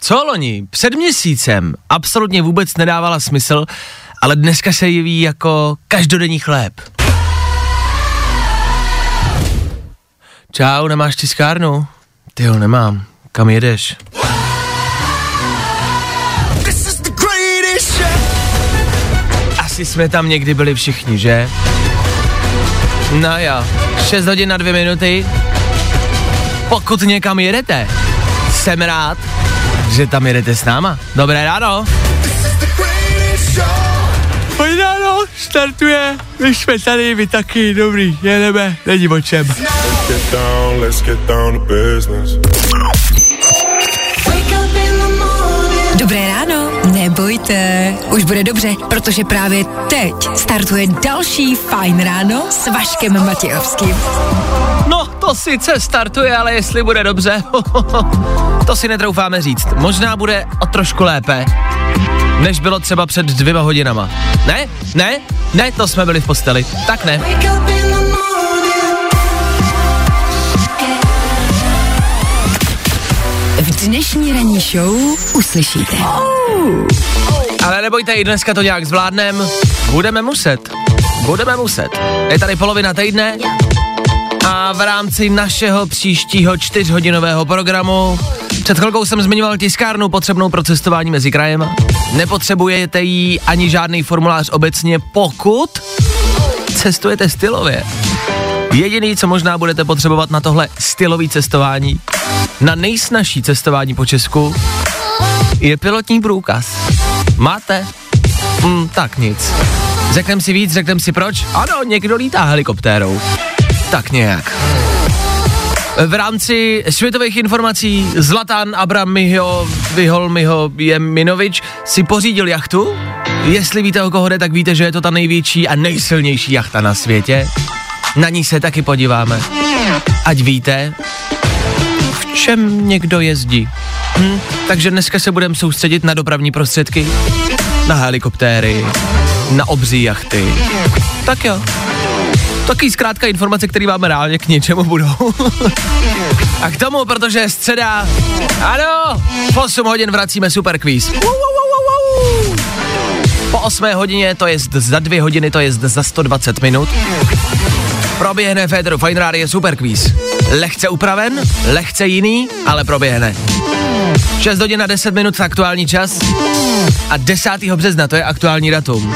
co loni, před měsícem, absolutně vůbec nedávala smysl, ale dneska se jeví jako každodenní chléb. Čau, nemáš tiskárnu? Ty jo, nemám. Kam jedeš? Asi jsme tam někdy byli všichni, že? No jo, 6 hodin na 2 minuty. Pokud někam jedete, jsem rád, že tam jedete s náma. Dobré ráno. Pojď ráno, startuje, my jsme tady, vy taky, dobrý, jedeme, není o čem. Dobré ráno, nebojte, už bude dobře, protože právě teď startuje další Fajn ráno s Vaškem Matějovským. To sice startuje, ale jestli bude dobře, to si netroufáme říct. Možná bude o trošku lépe, než bylo třeba před dvěma hodinama. Ne? Ne? Ne, to jsme byli v posteli. Tak ne. V dnešní ranní show uslyšíte. Ale nebojte, i dneska to nějak zvládnem. Budeme muset. Budeme muset. Je tady polovina týdne a v rámci našeho příštího čtyřhodinového programu před chvilkou jsem zmiňoval tiskárnu potřebnou pro cestování mezi krajem. Nepotřebujete jí ani žádný formulář obecně, pokud cestujete stylově. Jediný, co možná budete potřebovat na tohle stylový cestování, na nejsnažší cestování po Česku, je pilotní průkaz. Máte? Hm, tak nic. Řekneme si víc, řekneme si proč? Ano, někdo lítá helikoptérou. Tak nějak. V rámci světových informací Zlatan Abramiho Vyholmiho Jeminovič si pořídil jachtu. Jestli víte, o koho jde, tak víte, že je to ta největší a nejsilnější jachta na světě. Na ní se taky podíváme. Ať víte, v čem někdo jezdí. Hm, takže dneska se budeme soustředit na dopravní prostředky, na helikoptéry, na obří jachty. Tak jo. Taky zkrátka informace, které vám reálně k něčemu budou. A k tomu, protože je středa, ano, v 8 hodin vracíme super quiz. Po 8 hodině, to je za dvě hodiny, to je za 120 minut. Proběhne v Féteru Fine Radio Super Quiz. Lehce upraven, lehce jiný, ale proběhne. 6 hodin a 10 minut aktuální čas a 10. března to je aktuální datum.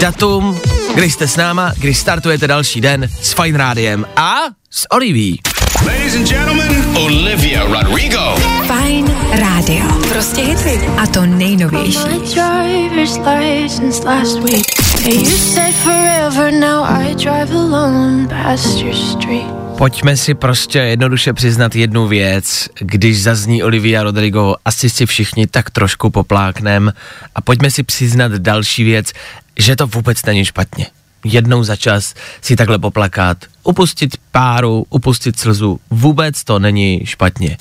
Datum, kdy jste s náma, kdy startujete další den s Fine Rádiem a s Oliví. Ladies and gentlemen, Olivia Rodrigo. Fajn rádio. Prostě hity. A to nejnovější. Pojďme si prostě jednoduše přiznat jednu věc, když zazní Olivia Rodrigo, asi si všichni tak trošku popláknem a pojďme si přiznat další věc, že to vůbec není špatně. Jednou za čas si takhle poplakat, upustit páru, upustit slzu, vůbec to není špatně.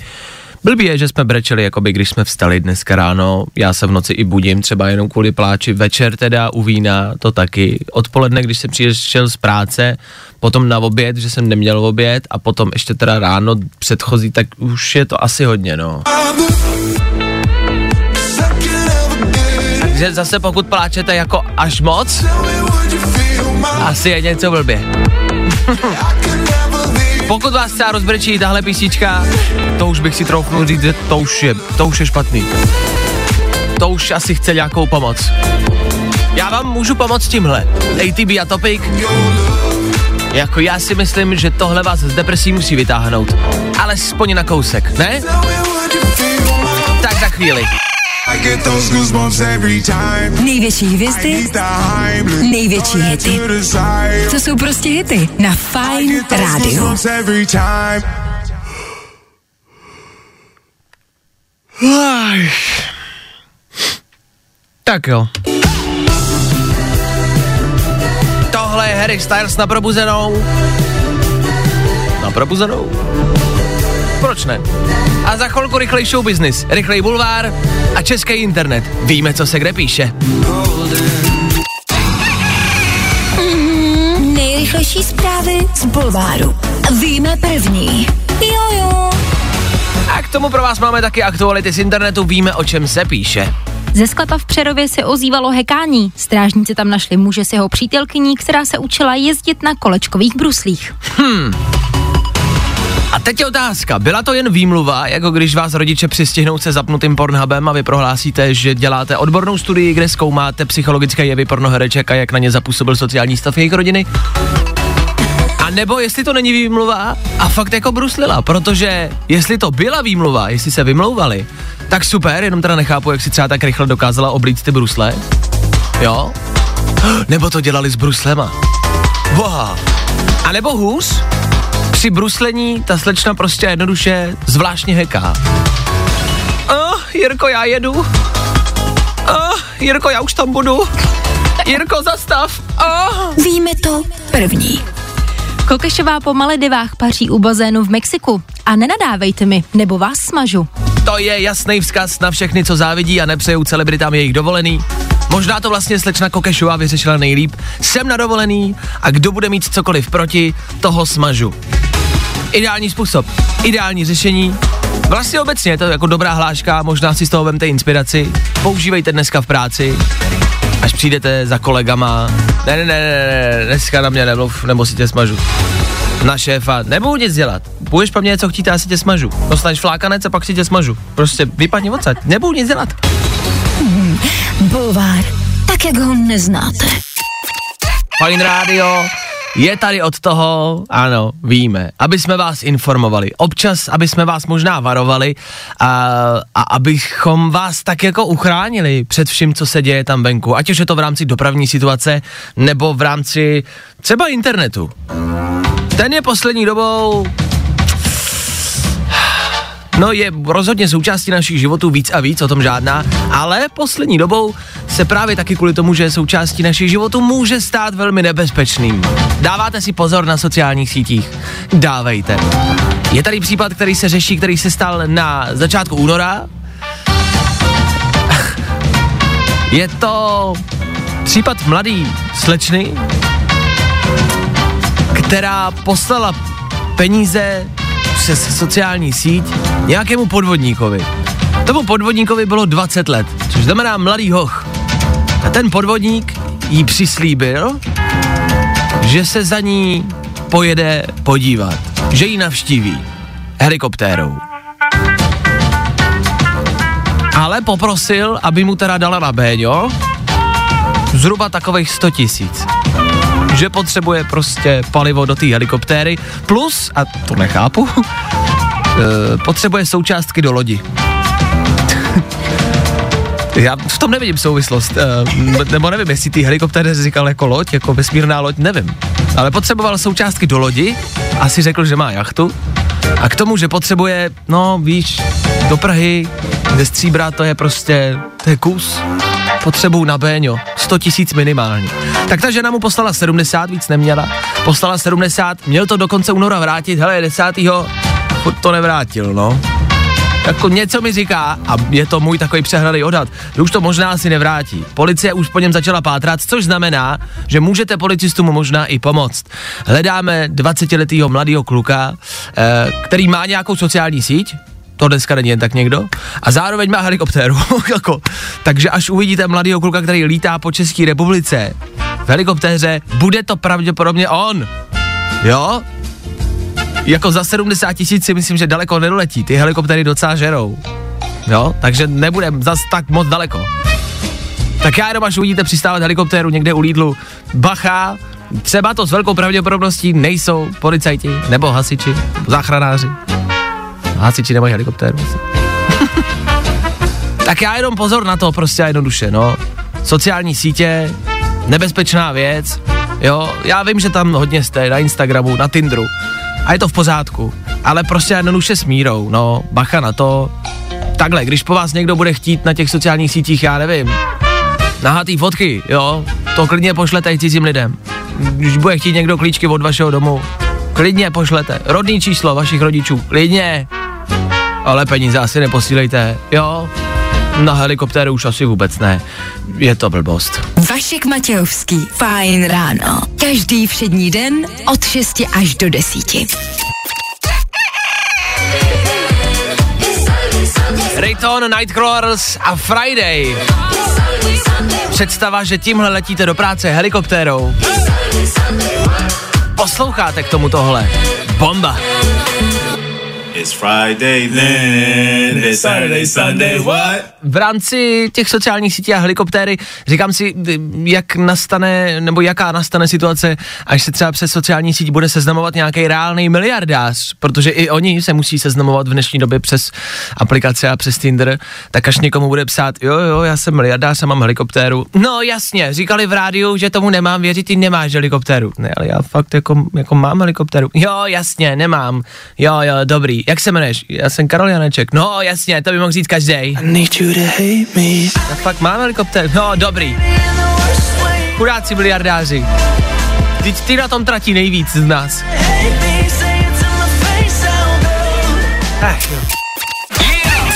Blbý je, že jsme brečeli, jakoby když jsme vstali dneska ráno, já se v noci i budím, třeba jenom kvůli pláči, večer teda u vína, to taky, odpoledne, když jsem přišel z práce, potom na oběd, že jsem neměl oběd a potom ještě teda ráno předchozí, tak už je to asi hodně, no. Takže zase pokud pláčete jako až moc, asi je něco blbě. Pokud vás třeba rozbrečí tahle písnička, to už bych si troufnul říct, že to už je, to už je špatný. To už asi chce nějakou pomoc. Já vám můžu pomoct tímhle. ATB a Topic. Jako já si myslím, že tohle vás z depresí musí vytáhnout. Alespoň na kousek, ne? Tak za chvíli. I get those goosebumps every time. Největší hvězdy, největší hity. To jsou prostě hity na every time. Tak jo. Tohle je Harry Styles na probuzenou. Na probuzenou? Proč ne? A za chvilku rychlej show business, rychlej bulvár a český internet. Víme, co se kde píše. Nejrychlejší zprávy z Bulváru. Víme první. Jo, jo. A k tomu pro vás máme taky aktuality z internetu, víme, o čem se píše. Ze sklapa v Přerově se ozývalo hekání. Strážníci tam našli muže s jeho přítelkyní, která se učila jezdit na kolečkových bruslích. A teď je otázka, byla to jen výmluva, jako když vás rodiče přistihnou se zapnutým pornhubem a vy prohlásíte, že děláte odbornou studii, kde zkoumáte psychologické jevy pornohereček a jak na ně zapůsobil sociální stav jejich rodiny? A nebo jestli to není výmluva a fakt jako bruslila, protože jestli to byla výmluva, jestli se vymlouvali, tak super, jenom teda nechápu, jak si třeba tak rychle dokázala oblít ty brusle. Jo? Nebo to dělali s bruslema. Wow. A nebo hůř, při bruslení ta slečna prostě jednoduše zvláštně heká. Oh, Jirko, já jedu. Oh, Jirko, já už tam budu. Jirko, zastav. Oh. Víme to první. Kokešová po Maledivách paří u bazénu v Mexiku. A nenadávejte mi, nebo vás smažu. To je jasný vzkaz na všechny, co závidí a nepřejou celebritám jejich dovolený. Možná to vlastně slečna Kokešová vyřešila nejlíp. Jsem na dovolený a kdo bude mít cokoliv proti, toho smažu. Ideální způsob, ideální řešení. Vlastně obecně je to jako dobrá hláška, možná si z toho vemte inspiraci. Používejte dneska v práci, až přijdete za kolegama. Ne, ne, ne, ne, ne dneska na mě nemluv, nebo si tě smažu. Na šéfa, nebudu nic dělat. Budeš po mně něco chtít, já si tě smažu. Dostaneš flákanec a pak si tě smažu. Prostě vypadni odsaď, nebudu nic dělat. Bulvár. Tak, jak ho neznáte. Fajn rádio je tady od toho, ano, víme, aby jsme vás informovali. Občas, aby jsme vás možná varovali a, a abychom vás tak jako uchránili před vším, co se děje tam venku. Ať už je to v rámci dopravní situace, nebo v rámci třeba internetu. Ten je poslední dobou No je rozhodně součástí našich životů víc a víc, o tom žádná, ale poslední dobou se právě taky kvůli tomu, že je součástí našich životů, může stát velmi nebezpečným. Dáváte si pozor na sociálních sítích? Dávejte. Je tady případ, který se řeší, který se stal na začátku února. Je to případ mladý slečny, která poslala peníze přes sociální síť nějakému podvodníkovi. Tomu podvodníkovi bylo 20 let, což znamená mladý hoch. A ten podvodník jí přislíbil, že se za ní pojede podívat, že ji navštíví helikoptérou. Ale poprosil, aby mu teda dala na Béňo zhruba takových 100 tisíc že potřebuje prostě palivo do té helikoptéry, plus, a to nechápu, e, potřebuje součástky do lodi. Já v tom nevidím souvislost, e, nebo nevím, jestli ty helikoptéry říkal jako loď, jako vesmírná loď, nevím. Ale potřeboval součástky do lodi, asi řekl, že má jachtu, a k tomu, že potřebuje, no víš, do Prahy, ze stříbra to je prostě, to je kus, potřebuju na Béňo, 100 tisíc minimálně. Tak ta žena mu poslala 70, víc neměla, poslala 70, měl to do konce února vrátit, hele, 10. furt to nevrátil, no. Jako něco mi říká, a je to můj takový přehradý odhad, že už to možná asi nevrátí. Policie už po něm začala pátrat, což znamená, že můžete policistům možná i pomoct. Hledáme 20-letého mladého kluka, eh, který má nějakou sociální síť, to dneska není jen tak někdo, a zároveň má helikoptéru. jako. Takže až uvidíte mladého kluka, který lítá po České republice v helikoptéře, bude to pravděpodobně on. Jo? Jako za 70 tisíc si myslím, že daleko nedoletí. Ty helikoptéry docela žerou. Jo? Takže nebude zas tak moc daleko. Tak já jenom až uvidíte přistávat helikoptéru někde u Lidlu, bacha, třeba to s velkou pravděpodobností nejsou policajti, nebo hasiči, záchranáři. Hasiči nemají helikoptéru. tak já jenom pozor na to, prostě a jednoduše, no. Sociální sítě, nebezpečná věc, jo. Já vím, že tam hodně jste na Instagramu, na Tinderu a je to v pořádku, ale prostě jednoduše s mírou, no. Bacha na to. Takhle, když po vás někdo bude chtít na těch sociálních sítích, já nevím, nahatý fotky, jo, to klidně pošlete i cizím lidem. Když bude chtít někdo klíčky od vašeho domu, klidně pošlete. Rodný číslo vašich rodičů, klidně. Ale peníze asi neposílejte, jo. Na helikoptéru už asi vůbec ne. Je to blbost. Vašek Matějovský. Fajn ráno. Každý všední den od 6 až do 10. Rayton, Nightcrawlers a Friday. Představa, že tímhle letíte do práce helikoptérou. Posloucháte k tomu tohle. Bomba. It's Friday then, it's Saturday, Sunday, what? v rámci těch sociálních sítí a helikoptéry říkám si, jak nastane, nebo jaká nastane situace, až se třeba přes sociální síť bude seznamovat nějaký reálný miliardář, protože i oni se musí seznamovat v dnešní době přes aplikace a přes Tinder, tak až někomu bude psát, jo, jo, já jsem miliardář a mám helikoptéru. No jasně, říkali v rádiu, že tomu nemám věřit, ty nemáš helikoptéru. Ne, ale já fakt jako, jako mám helikoptéru. Jo, jasně, nemám. Jo, jo, dobrý. Jak se jmenuješ? Já jsem Karol Janeček. No, jasně, to by mohl říct každý. Tak fakt mám helikoptér? No, dobrý. Chudáci miliardáři. Teď ty na tom tratí nejvíc z nás. Ach, jo.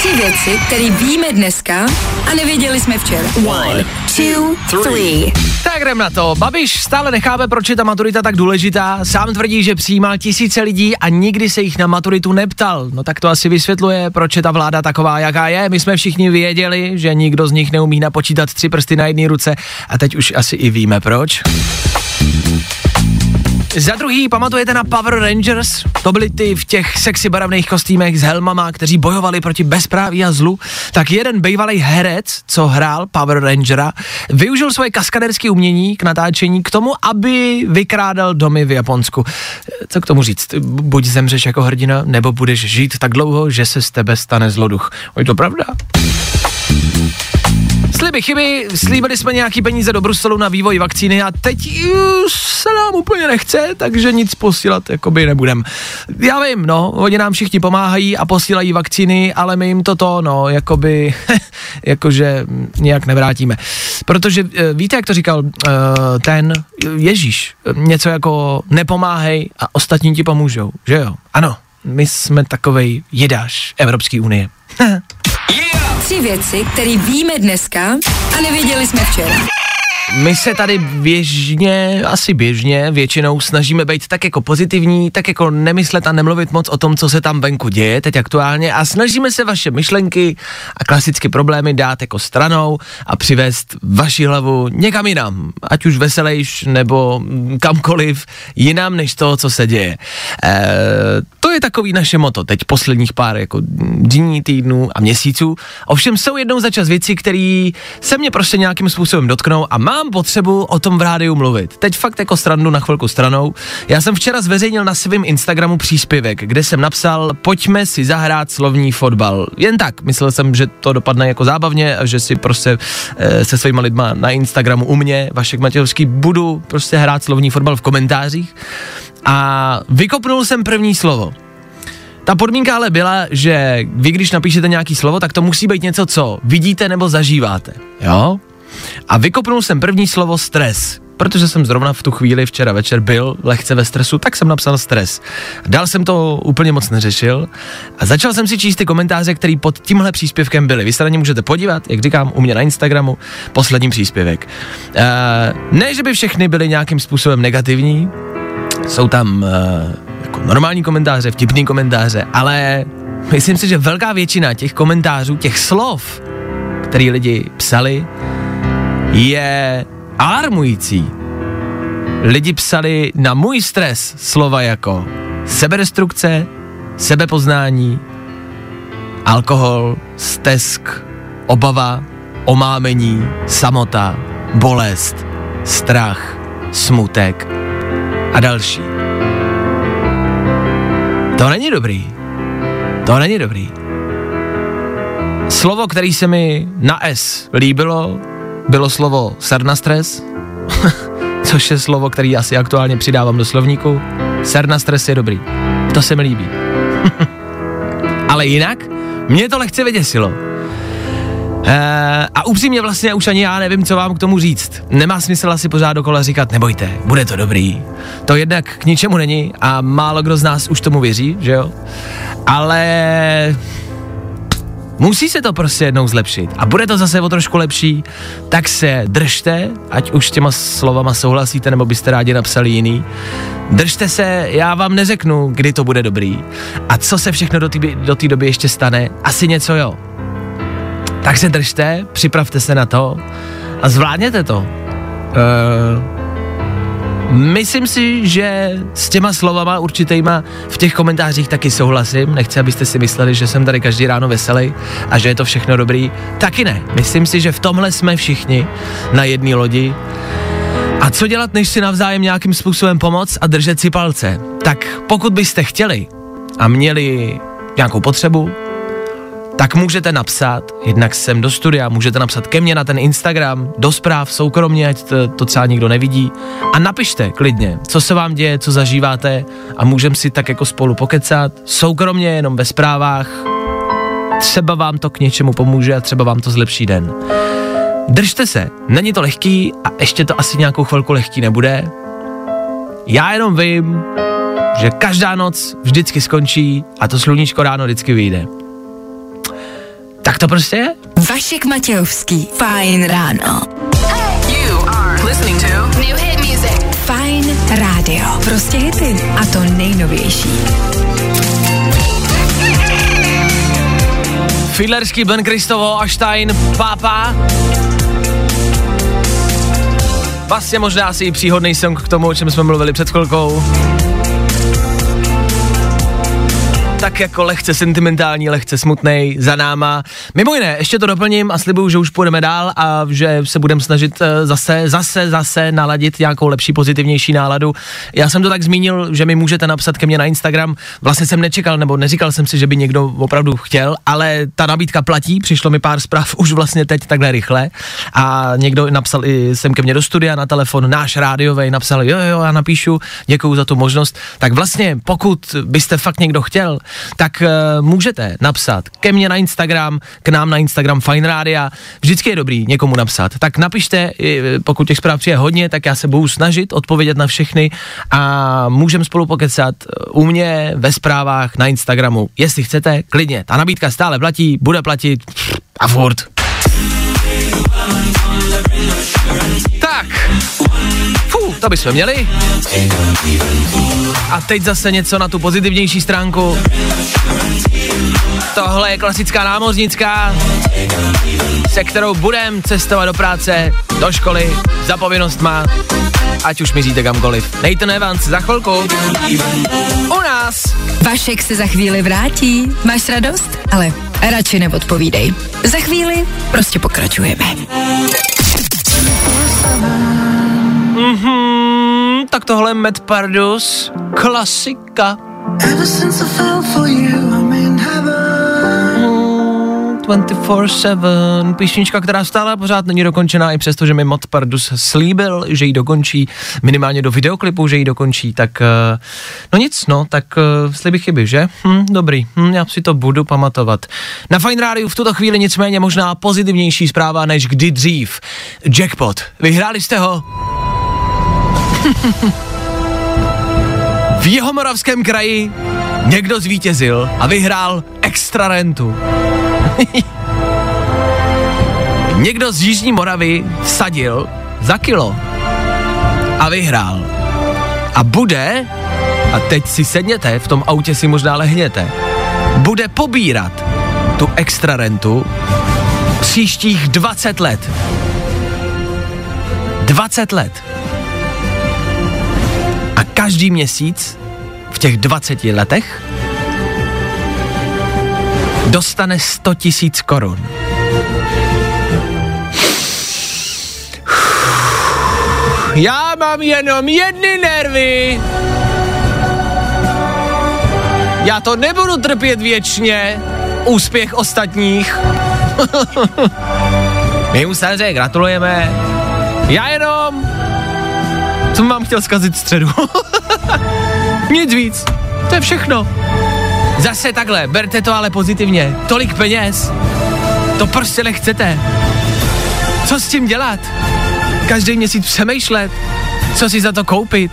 Tři věci, které víme dneska a nevěděli jsme včera. One, two, three. Tak jdem na to. Babiš stále nechápe, proč je ta maturita tak důležitá. Sám tvrdí, že přijímal tisíce lidí a nikdy se jich na maturitu neptal. No tak to asi vysvětluje, proč je ta vláda taková, jaká je. My jsme všichni věděli, že nikdo z nich neumí napočítat tři prsty na jedné ruce a teď už asi i víme proč. Za druhý, pamatujete na Power Rangers? To byli ty v těch sexy barevných kostýmech s helmama, kteří bojovali proti bezpráví a zlu. Tak jeden bývalý herec, co hrál Power Rangera, využil svoje kaskaderské umění k natáčení k tomu, aby vykrádal domy v Japonsku. Co k tomu říct? Buď zemřeš jako hrdina, nebo budeš žít tak dlouho, že se z tebe stane zloduch. Je to pravda? Sliby chyby, slíbili jsme nějaký peníze do Bruselu na vývoj vakcíny a teď se nám úplně nechce, takže nic posílat jakoby nebudem. Já vím, no, oni nám všichni pomáhají a posílají vakcíny, ale my jim toto, no, jakoby, jakože nějak nevrátíme. Protože eh, víte, jak to říkal eh, ten Ježíš, něco jako nepomáhej a ostatní ti pomůžou, že jo? Ano, my jsme takovej jedáš Evropské unie. Tři věci, které víme dneska a nevěděli jsme včera. My se tady běžně, asi běžně, většinou snažíme být tak jako pozitivní, tak jako nemyslet a nemluvit moc o tom, co se tam venku děje teď aktuálně a snažíme se vaše myšlenky a klasické problémy dát jako stranou a přivést vaši hlavu někam jinam, ať už veselejš nebo kamkoliv jinam než to, co se děje. E, to je takový naše moto teď posledních pár jako dní, týdnů a měsíců. Ovšem jsou jednou za čas věci, které se mě prostě nějakým způsobem dotknou a mám potřebu o tom v rádiu mluvit. Teď fakt jako strandu na chvilku stranou. Já jsem včera zveřejnil na svém Instagramu příspěvek, kde jsem napsal, pojďme si zahrát slovní fotbal. Jen tak, myslel jsem, že to dopadne jako zábavně a že si prostě e, se svýma lidma na Instagramu u mě, Vašek Matějovský, budu prostě hrát slovní fotbal v komentářích. A vykopnul jsem první slovo. Ta podmínka ale byla, že vy, když napíšete nějaký slovo, tak to musí být něco, co vidíte nebo zažíváte. Jo? A vykopnul jsem první slovo stres. Protože jsem zrovna v tu chvíli včera večer byl lehce ve stresu, tak jsem napsal stres. Dál jsem to úplně moc neřešil a začal jsem si číst ty komentáře, které pod tímhle příspěvkem byly. Vy se na ně můžete podívat, jak říkám, u mě na Instagramu, poslední příspěvek. Uh, ne, že by všechny byly nějakým způsobem negativní, jsou tam uh, jako normální komentáře, vtipný komentáře, ale myslím si, že velká většina těch komentářů, těch slov, který lidi psali, je alarmující. Lidi psali na můj stres slova jako sebedestrukce, sebepoznání, alkohol, stesk, obava, omámení, samota, bolest, strach, smutek a další. To není dobrý. To není dobrý. Slovo, který se mi na S líbilo, bylo slovo sernastres, což je slovo, který asi aktuálně přidávám do slovníku. Sernastres je dobrý. To se mi líbí. Ale jinak, mě to lehce vyděsilo. E, a upřímně vlastně už ani já nevím, co vám k tomu říct. Nemá smysl asi pořád dokola říkat, nebojte, bude to dobrý. To jednak k ničemu není a málo kdo z nás už tomu věří, že jo? Ale Musí se to prostě jednou zlepšit a bude to zase o trošku lepší, tak se držte, ať už s těma slovama souhlasíte, nebo byste rádi napsali jiný. Držte se, já vám neřeknu, kdy to bude dobrý a co se všechno do té do doby ještě stane, asi něco jo. Tak se držte, připravte se na to a zvládněte to. Uh, Myslím si, že s těma slovama určitýma v těch komentářích taky souhlasím. Nechci, abyste si mysleli, že jsem tady každý ráno veselý a že je to všechno dobrý. Taky ne. Myslím si, že v tomhle jsme všichni na jedné lodi. A co dělat, než si navzájem nějakým způsobem pomoct a držet si palce? Tak pokud byste chtěli a měli nějakou potřebu, tak můžete napsat, jednak sem do studia, můžete napsat ke mně na ten Instagram, do zpráv, soukromně, ať to, to třeba nikdo nevidí. A napište klidně, co se vám děje, co zažíváte a můžeme si tak jako spolu pokecat, soukromně, jenom ve zprávách. Třeba vám to k něčemu pomůže a třeba vám to zlepší den. Držte se, není to lehký a ještě to asi nějakou chvilku lehký nebude. Já jenom vím, že každá noc vždycky skončí a to sluníčko ráno vždycky vyjde. Tak to prostě je. Vašek Matějovský. Fajn ráno. You are listening to New Hit Music. Fajn rádio. Prostě hity. A to nejnovější. Fiedlerský, Ben Kristovo a Stein, Pápa. Vlastně možná asi i příhodný song k tomu, o čem jsme mluvili před chvilkou. Tak jako lehce sentimentální, lehce smutný za náma. Mimo jiné, ještě to doplním a slibuju, že už půjdeme dál a že se budeme snažit eh, zase, zase, zase naladit nějakou lepší, pozitivnější náladu. Já jsem to tak zmínil, že mi můžete napsat ke mně na Instagram. Vlastně jsem nečekal, nebo neříkal jsem si, že by někdo opravdu chtěl, ale ta nabídka platí, přišlo mi pár zpráv už vlastně teď takhle rychle a někdo napsal i sem ke mně do studia na telefon, náš rádiový, napsal, jo, jo, já napíšu, děkuju za tu možnost. Tak vlastně, pokud byste fakt někdo chtěl, tak uh, můžete napsat ke mně na Instagram, k nám na Instagram Fine Radio. Vždycky je dobrý někomu napsat. Tak napište, pokud těch zpráv je hodně, tak já se budu snažit odpovědět na všechny a můžeme spolu pokecat eh, u mě ve zprávách na Instagramu. Jestli chcete, klidně. Ta nabídka stále platí, bude platit a furt. To bychom měli. A teď zase něco na tu pozitivnější stránku. Tohle je klasická námořnická, se kterou budem cestovat do práce, do školy, za povinnost má, ať už mizíte kamkoliv. Nathan Evans za chvilku. U nás. Vašek se za chvíli vrátí. Máš radost? Ale radši neodpovídej. Za chvíli prostě pokračujeme. Mhm, tak tohle je Matt Pardus, klasika. Ever since I fell for you, I'm in heaven. Mm, 24-7, písnička, která stále pořád není dokončená, i přesto, že mi Matt Pardus slíbil, že ji dokončí, minimálně do videoklipu, že ji dokončí, tak eh, no nic, no, tak uh, sliby chyby, že? Hm, dobrý, hm, já si to budu pamatovat. Na Fine Radio v tuto chvíli nicméně možná pozitivnější zpráva než kdy dřív. Jackpot, vyhráli jste ho? v Jihomoravském kraji někdo zvítězil a vyhrál extra rentu. někdo z Jižní Moravy vsadil za kilo a vyhrál. A bude, a teď si sedněte, v tom autě si možná lehněte, bude pobírat tu extra rentu příštích 20 let. 20 let každý měsíc v těch 20 letech dostane 100 tisíc korun. Já mám jenom jedny nervy. Já to nebudu trpět věčně. Úspěch ostatních. My mu samozřejmě gratulujeme. Já jenom jsem vám chtěl zkazit středu. Nic víc. To je všechno. Zase takhle, berte to ale pozitivně. Tolik peněz. To prostě nechcete. Co s tím dělat? Každý měsíc přemýšlet, co si za to koupit.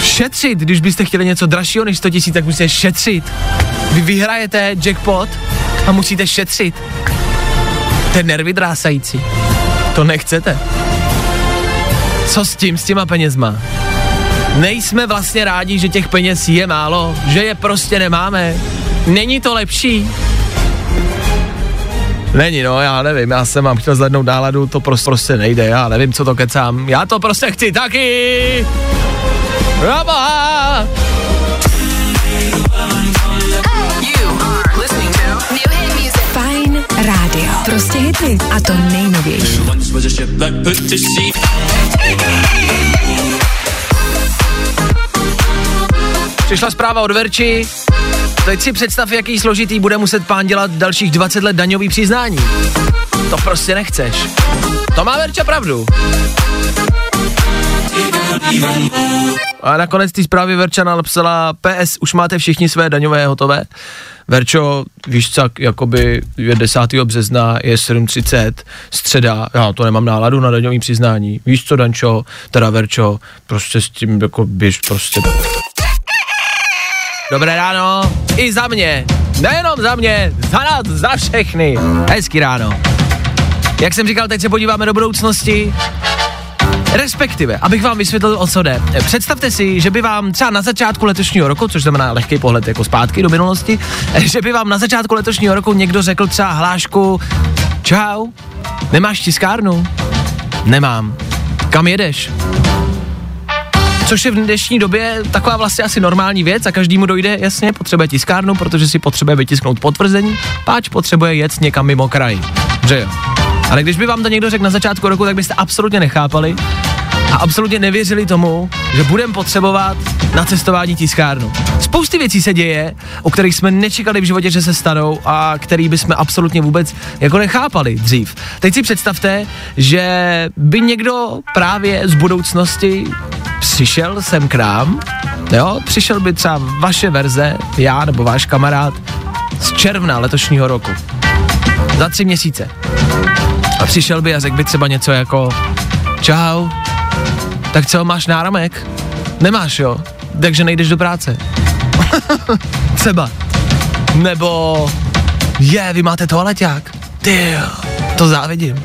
Šetřit, když byste chtěli něco dražšího než 100 000, tak musíte šetřit. Vy vyhrajete jackpot a musíte šetřit. To je nervy drásající. To nechcete. Co s tím, s těma penězma? Nejsme vlastně rádi, že těch peněz je málo, že je prostě nemáme. Není to lepší? Není, no, já nevím, já jsem vám chtěl zvednout náladu, to prostě, prostě nejde, já nevím, co to kecám, já to prostě chci taky! Raba! Fajn rádio. Prostě hity. A to nejnovější. Přišla zpráva od Verči. Teď si představ, jaký složitý bude muset pán dělat dalších 20 let daňový přiznání. To prostě nechceš. To má Verča pravdu. A nakonec té zprávy Verča napsala PS, už máte všichni své daňové hotové? Verčo, víš co, jakoby je 10. března, je 7.30, středa, já to nemám náladu na daňový přiznání. Víš co, Dančo, teda Verčo, prostě s tím jako běž prostě. Dobré ráno, i za mě, nejenom za mě, za nás, za všechny. Hezký ráno. Jak jsem říkal, teď se podíváme do budoucnosti. Respektive, abych vám vysvětlil, o co jde. Představte si, že by vám třeba na začátku letošního roku, což znamená lehký pohled jako zpátky do minulosti, že by vám na začátku letošního roku někdo řekl třeba hlášku Čau, nemáš tiskárnu? Nemám. Kam jedeš? Což je v dnešní době taková vlastně asi normální věc a každému dojde, jasně, potřebuje tiskárnu, protože si potřebuje vytisknout potvrzení, páč potřebuje jet někam mimo kraj. Že jo? Ale když by vám to někdo řekl na začátku roku, tak byste absolutně nechápali a absolutně nevěřili tomu, že budeme potřebovat na cestování tiskárnu. Spousty věcí se děje, o kterých jsme nečekali v životě, že se stanou a který bychom absolutně vůbec jako nechápali dřív. Teď si představte, že by někdo právě z budoucnosti přišel sem k nám, jo, přišel by třeba vaše verze, já nebo váš kamarád, z června letošního roku. Za tři měsíce. A přišel by a řekl by třeba něco jako Čau, tak co, máš náramek? Nemáš, jo? Takže nejdeš do práce. třeba. Nebo je, vy máte toaleťák. Ty to závidím.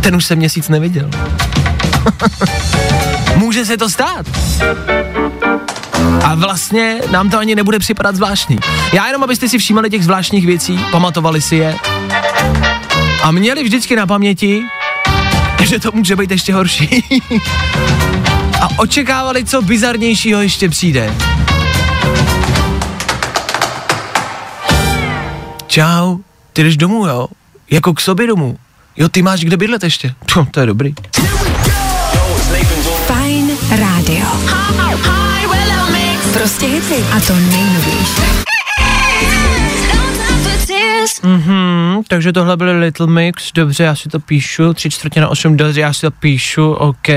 Ten už jsem měsíc neviděl. Může se to stát. A vlastně nám to ani nebude připadat zvláštní. Já jenom, abyste si všímali těch zvláštních věcí, pamatovali si je a měli vždycky na paměti, že to může být ještě horší. a očekávali, co bizarnějšího ještě přijde. Čau, ty jdeš domů, jo? Jako k sobě domů. Jo, ty máš kde bydlet ještě? Pum, to je dobrý. Prostě hity. A to nejnovější. Mhm, takže tohle byl Little Mix, dobře, já si to píšu, tři čtvrtě na osm, dobře, já si to píšu, OK.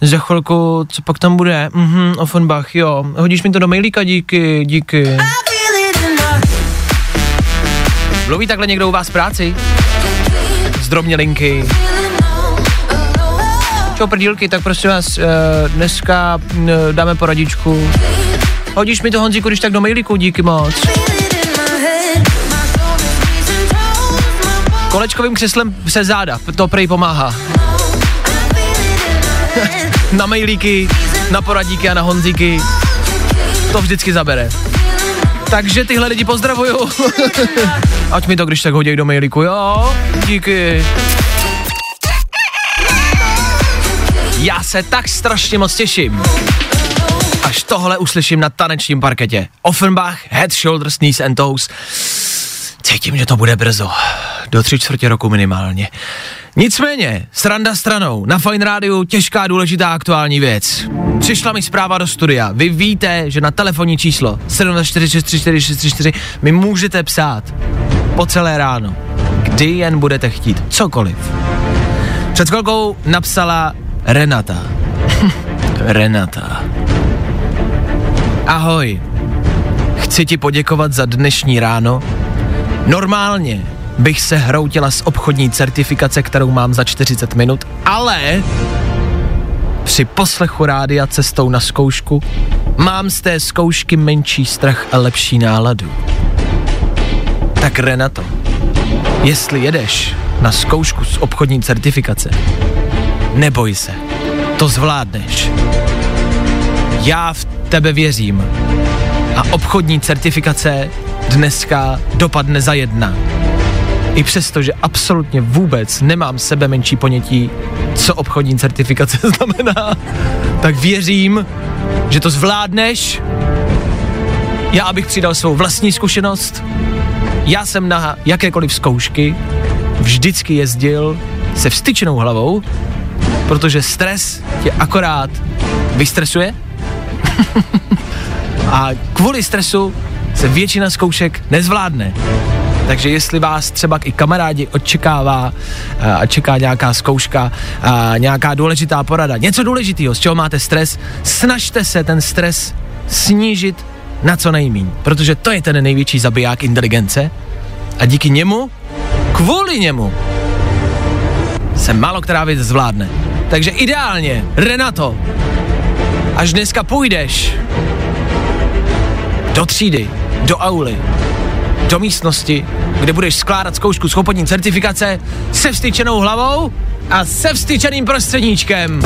Za chvilku, co pak tam bude? Mhm, Offenbach, jo. Hodíš mi to do mailíka, díky, díky. Mluví takhle někdo u vás v práci? Zdrobně linky. Čau prdílky, tak prosím vás, eh, dneska eh, dáme poradičku. Hodíš mi to Honzíku, když tak do mailíku, díky moc. Kolečkovým křeslem se záda, to prej pomáhá. na mailíky, na poradíky a na Honzíky. To vždycky zabere. Takže tyhle lidi pozdravuju. Ať mi to když tak hodí do mailíku, jo? Díky. Já se tak strašně moc těším. Až tohle uslyším na tanečním parketě. Offenbach, Head, Shoulders, Knees and Toes. Cítím, že to bude brzo. Do tři čtvrtě roku minimálně. Nicméně, sranda stranou, na Fine Rádiu těžká, důležitá aktuální věc. Přišla mi zpráva do studia. Vy víte, že na telefonní číslo 74634 mi můžete psát po celé ráno, kdy jen budete chtít, cokoliv. Před chvilkou napsala Renata. Renata. Ahoj. Chci ti poděkovat za dnešní ráno. Normálně bych se hroutila z obchodní certifikace, kterou mám za 40 minut, ale při poslechu rádia cestou na zkoušku mám z té zkoušky menší strach a lepší náladu. Tak Renato, jestli jedeš na zkoušku z obchodní certifikace, neboj se, to zvládneš. Já v tebe věřím. A obchodní certifikace dneska dopadne za jedna. I přesto, že absolutně vůbec nemám sebe menší ponětí, co obchodní certifikace znamená, tak věřím, že to zvládneš. Já abych přidal svou vlastní zkušenost. Já jsem na jakékoliv zkoušky vždycky jezdil se vstyčenou hlavou, protože stres tě akorát vystresuje. A kvůli stresu se většina zkoušek nezvládne. Takže jestli vás třeba i kamarádi očekává eh, a čeká nějaká zkouška, a nějaká důležitá porada, něco důležitého, z čeho máte stres, snažte se ten stres snížit na co nejmíň, protože to je ten největší zabiják inteligence. A díky němu, kvůli němu, se málo která věc zvládne. Takže ideálně, Renato, až dneska půjdeš do třídy, do auly, do místnosti, kde budeš skládat zkoušku schopodní certifikace se vstyčenou hlavou a se vstyčeným prostředníčkem.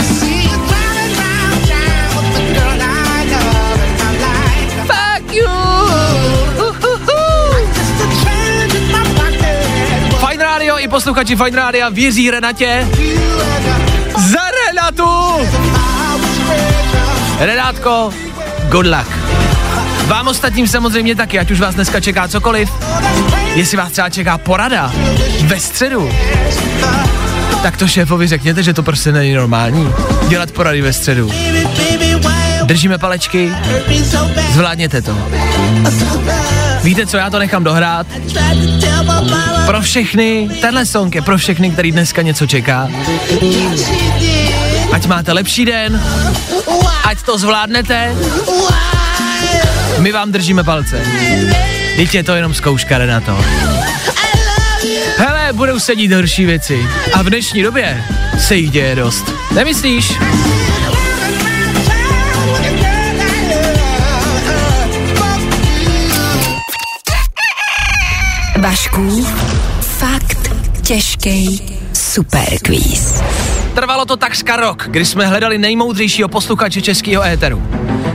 Posluchači Fine Radio věří Renatě. Za Renatu! Renátko, good luck. Vám ostatním samozřejmě taky, ať už vás dneska čeká cokoliv. Jestli vás třeba čeká porada ve středu, tak to šéfovi řekněte, že to prostě není normální. Dělat porady ve středu. Držíme palečky, zvládněte to. Víte co, já to nechám dohrát. Pro všechny, tenhle song je pro všechny, který dneska něco čeká. Ať máte lepší den, ať to zvládnete. My vám držíme palce. Teď je to jenom zkouška, Renato. Hele, budou se dít horší věci. A v dnešní době se jich děje dost. Nemyslíš? Vašku, fakt těžký superquiz. Trvalo to takřka rok, kdy jsme hledali nejmoudřejšího posluchače českého éteru.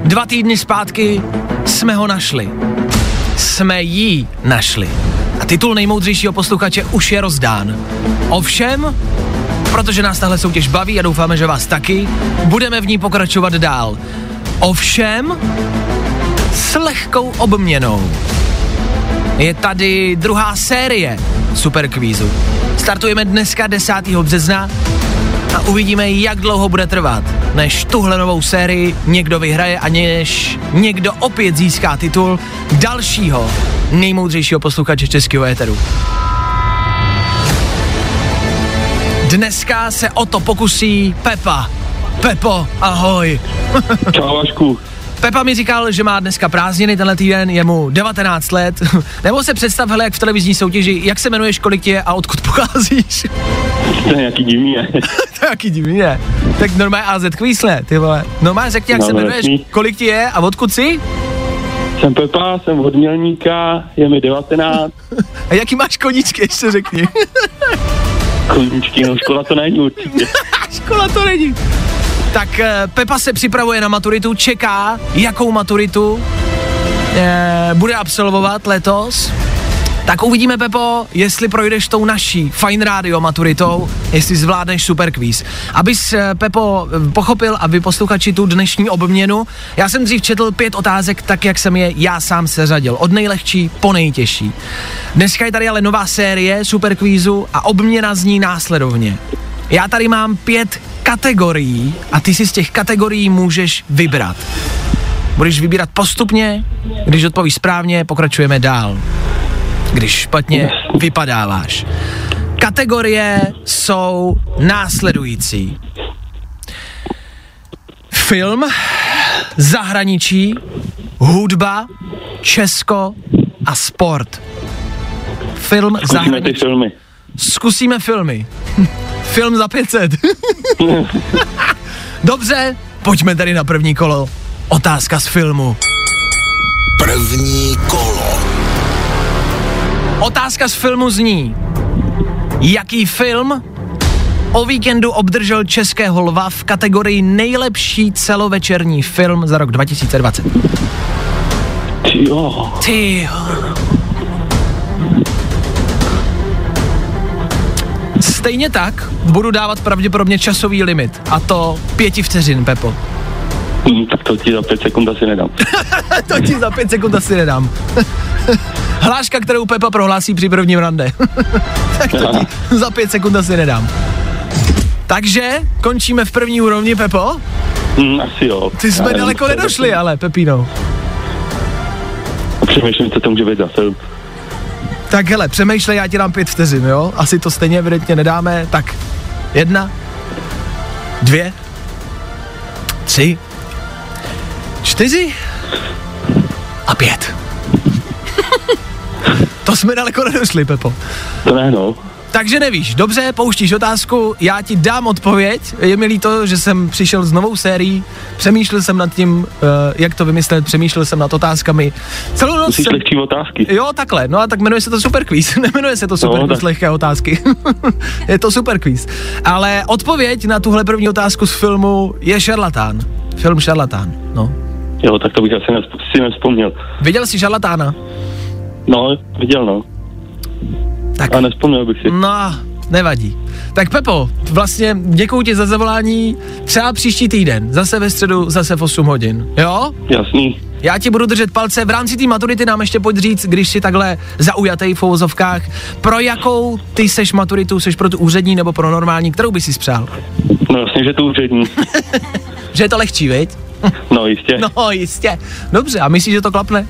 Dva týdny zpátky jsme ho našli. Jsme jí našli. A titul nejmoudřejšího posluchače už je rozdán. Ovšem, protože nás tahle soutěž baví a doufáme, že vás taky, budeme v ní pokračovat dál. Ovšem, s lehkou obměnou. Je tady druhá série Superkvízu. Startujeme dneska 10. března a uvidíme, jak dlouho bude trvat, než tuhle novou sérii někdo vyhraje a než někdo opět získá titul dalšího nejmoudřejšího posluchače českého éteru. Dneska se o to pokusí Pepa. Pepo, ahoj. Čau. Pepa mi říkal, že má dneska prázdniny tenhle týden, je mu 19 let. Nebo se představ, hele, jak v televizní soutěži, jak se jmenuješ, kolik tě je a odkud pocházíš. To je nějaký divný, je. to je jaký divný, je. Tak normálně AZ kvísle, ty vole. Normálně řekni, jak se jmenuješ, jasný. kolik ti je a odkud jsi? Jsem Pepa, jsem od Mělníka, je mi 19, A jaký máš koníčky, ještě řekni. koníčky, no škola to není určitě. Škola to není. Tak eh, Pepa se připravuje na maturitu, čeká, jakou maturitu eh, bude absolvovat letos. Tak uvidíme, Pepo, jestli projdeš tou naší Fine Radio maturitou, jestli zvládneš super quiz. Abys, eh, Pepo, pochopil a vy posluchači tu dnešní obměnu, já jsem dřív četl pět otázek tak, jak jsem je já sám seřadil. Od nejlehčí po nejtěžší. Dneska je tady ale nová série super quizu a obměna zní následovně. Já tady mám pět kategorií a ty si z těch kategorií můžeš vybrat. Budeš vybírat postupně, když odpovíš správně, pokračujeme dál. Když špatně, vypadáváš. Kategorie jsou následující. Film, zahraničí, hudba, Česko a sport. film Zkusíme ty zahraničí. filmy. Zkusíme filmy. Film za 500. Dobře, pojďme tedy na první kolo. Otázka z filmu. První kolo. Otázka z filmu zní. Jaký film o víkendu obdržel Českého lva v kategorii nejlepší celovečerní film za rok 2020? Ty jo. Ty jo. Stejně tak budu dávat pravděpodobně časový limit. A to pěti vteřin, Pepo. Hm, tak to ti za pět sekund asi nedám. to ti za pět sekund asi nedám. Hláška, kterou Pepa prohlásí při prvním rande. tak to ti za pět sekund asi nedám. Takže končíme v první úrovni, Pepo. Hm, asi jo. Ty jsme Já daleko nedošli, ale Pepino. Přemýšlím, co to může být za film. Tak hele, přemýšlej, já ti dám pět vteřin, jo? Asi to stejně evidentně nedáme. Tak, jedna, dvě, tři, čtyři a pět. to jsme daleko nedošli, Pepo. To ne, no. Takže nevíš, dobře, pouštíš otázku, já ti dám odpověď. Je mi líto, že jsem přišel s novou sérií, přemýšlel jsem nad tím, uh, jak to vymyslet, přemýšlel jsem nad otázkami. Celou noc Musíš jsem... lehčí otázky. Jo, takhle, no a tak jmenuje se to Super Quiz, nemenuje se to Super No, Quiz lehké otázky. je to Super Quiz. Ale odpověď na tuhle první otázku z filmu je Šarlatán. Film Šarlatán, no. Jo, tak to bych asi nesp- si nevzpomněl. Viděl jsi Šarlatána? No, viděl, no. Tak. A nespomněl bych si. No, nevadí. Tak Pepo, vlastně děkuji ti za zavolání. Třeba příští týden, zase ve středu, zase v 8 hodin. Jo? Jasný. Já ti budu držet palce. V rámci té maturity nám ještě pojď říct, když si takhle zaujatej v uvozovkách, pro jakou ty seš maturitu, seš pro tu úřední nebo pro normální, kterou by si spřál? No jasně, že to úřední. Že je to lehčí, viď? No jistě. No, jistě. Dobře, a myslíš, že to klapne?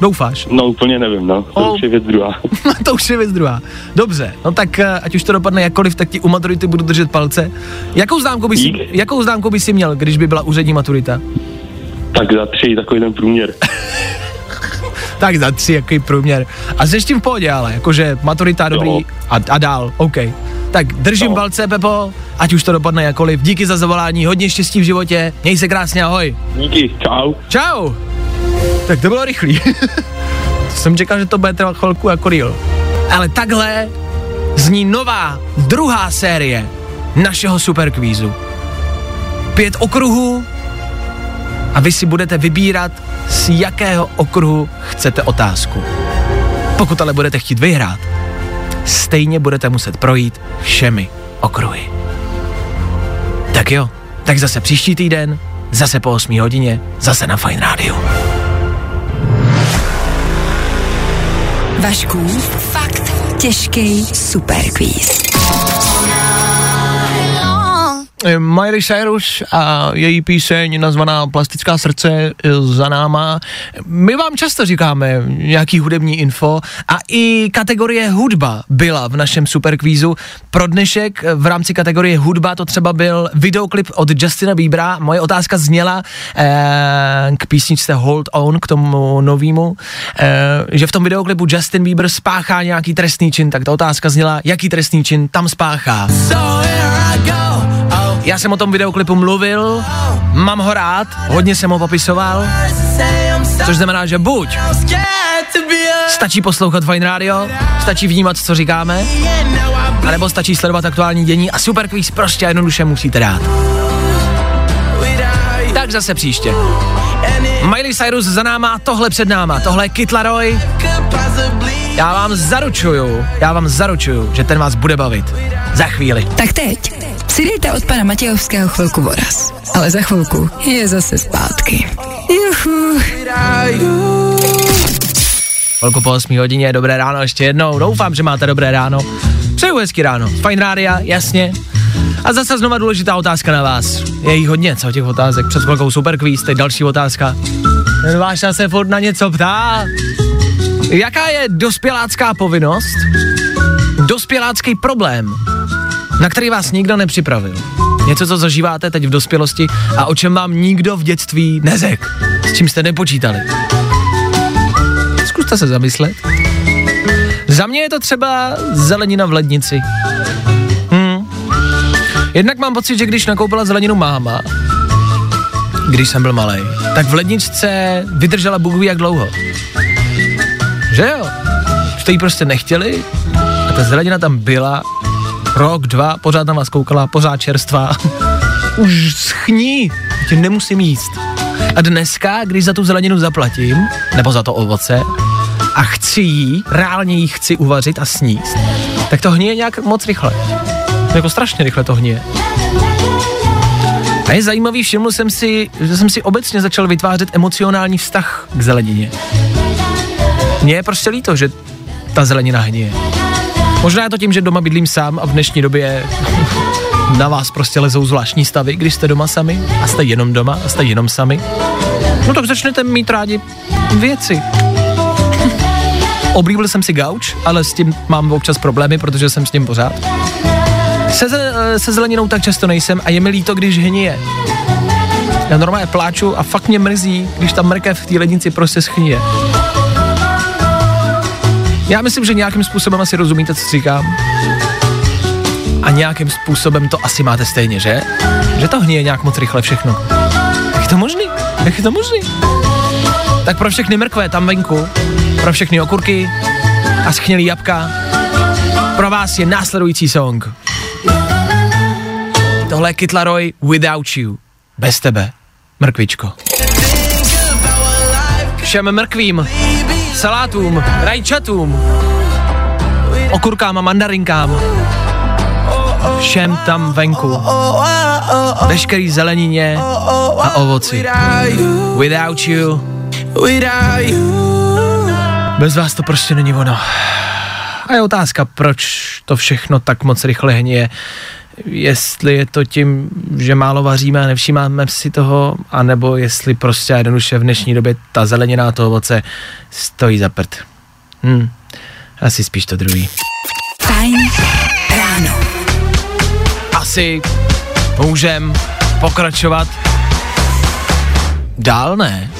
Doufáš. No úplně nevím, no. To Oh. už je věc druhá. to už je věc druhá. Dobře, no tak eh, ať už to dopadne jakkoliv, tak ti u maturity budu držet palce. Jakou známku by si, Dík. jakou známku by si měl, když by byla úřední maturita? tak za tři, takový ten průměr. Tak za tři, jaký průměr. A jsi tím v pohodě, ale jakože maturita dobrý Jo. a, a dál, OK. Tak držím Jo. palce, Pepo, ať už to dopadne jakkoliv. Díky za zavolání, hodně štěstí v životě, měj se krásně, ahoj. Díky, čau. Čau. Tak to bylo rychlý. jsem čekal, že to bude trvat chvilku jako real. Ale takhle zní nová, druhá série našeho superkvízu. Pět okruhů a vy si budete vybírat, z jakého okruhu chcete otázku. Pokud ale budete chtít vyhrát, stejně budete muset projít všemi okruhy. Tak jo, tak zase příští týden, zase po 8 hodině, zase na Fine Radio. Vašku, fakt těžký superquiz. Miley Cyrus a její píseň nazvaná Plastická srdce je za náma. My vám často říkáme nějaký hudební info a i kategorie hudba byla v našem superkvízu. Pro dnešek v rámci kategorie hudba to třeba byl videoklip od Justina Biebera. Moje otázka zněla eh, k písničce Hold On, k tomu novému, eh, že v tom videoklipu Justin Bieber spáchá nějaký trestný čin, tak ta otázka zněla, jaký trestný čin tam spáchá. Já jsem o tom videoklipu mluvil, mám ho rád, hodně jsem ho popisoval, což znamená, že buď stačí poslouchat Fine Radio, stačí vnímat, co říkáme, anebo stačí sledovat aktuální dění a super quiz prostě jednoduše musíte dát. Tak zase příště. Miley Cyrus za náma, tohle před náma, tohle je Kid Laroi. Já vám zaručuju, já vám zaručuju, že ten vás bude bavit. Za chvíli. Tak teď si dejte od pana Matějovského chvilku voraz. Ale za chvilku je zase zpátky. Juhu. Velko po 8 hodině, dobré ráno ještě jednou. Doufám, že máte dobré ráno. Přeju hezky ráno. Fajn rádia, jasně. A zase znova důležitá otázka na vás. Je jich hodně, co těch otázek. Před chvilkou super quiz, teď další otázka. Ten váš se furt na něco ptá. Jaká je dospělácká povinnost? Dospělácký problém, na který vás nikdo nepřipravil. Něco, co zažíváte teď v dospělosti a o čem vám nikdo v dětství nezek. S čím jste nepočítali. Zkuste se zamyslet. Za mě je to třeba zelenina v lednici. Hmm. Jednak mám pocit, že když nakoupila zeleninu máma, když jsem byl malý, tak v ledničce vydržela Bůh jak dlouho. Že jo? Jste jí prostě nechtěli a ta zelenina tam byla rok, dva, pořád na vás koukala, pořád čerstvá. Už schní, tě nemusím jíst. A dneska, když za tu zeleninu zaplatím, nebo za to ovoce, a chci jí, reálně jí chci uvařit a sníst, tak to hníje nějak moc rychle. Jako strašně rychle to hníje. A je zajímavý, všiml jsem si, že jsem si obecně začal vytvářet emocionální vztah k zelenině. Mně je prostě líto, že ta zelenina hníje. Možná je to tím, že doma bydlím sám a v dnešní době na vás prostě lezou zvláštní stavy, když jste doma sami a jste jenom doma a jste jenom sami. No tak začnete mít rádi věci. Oblíbil jsem si gauč, ale s tím mám občas problémy, protože jsem s tím pořád. Se, ze- se zeleninou tak často nejsem a je mi líto, když hníje. Já normálně pláču a fakt mě mrzí, když ta mrkev v té lednici prostě schníje. Já myslím, že nějakým způsobem asi rozumíte, co říkám. A nějakým způsobem to asi máte stejně, že? Že to hníje nějak moc rychle všechno. Jak je to možný? Jak je to možný? Tak pro všechny mrkve tam venku, pro všechny okurky a schnělý jabka, pro vás je následující song. Tohle je Kid Laroi Without You. Bez tebe, mrkvičko. Všem mrkvím, salátům, rajčatům, okurkám a mandarinkám, všem tam venku, veškerý zelenině a ovoci. Without you, bez vás to prostě není ono. A je otázka, proč to všechno tak moc rychle hníje. Jestli je to tím, že málo vaříme a nevšímáme si toho, anebo jestli prostě jednoduše v dnešní době ta zelenina a to ovoce stojí za prd. Hm, asi spíš to druhý. Fajn ráno. Asi můžem pokračovat dál, ne?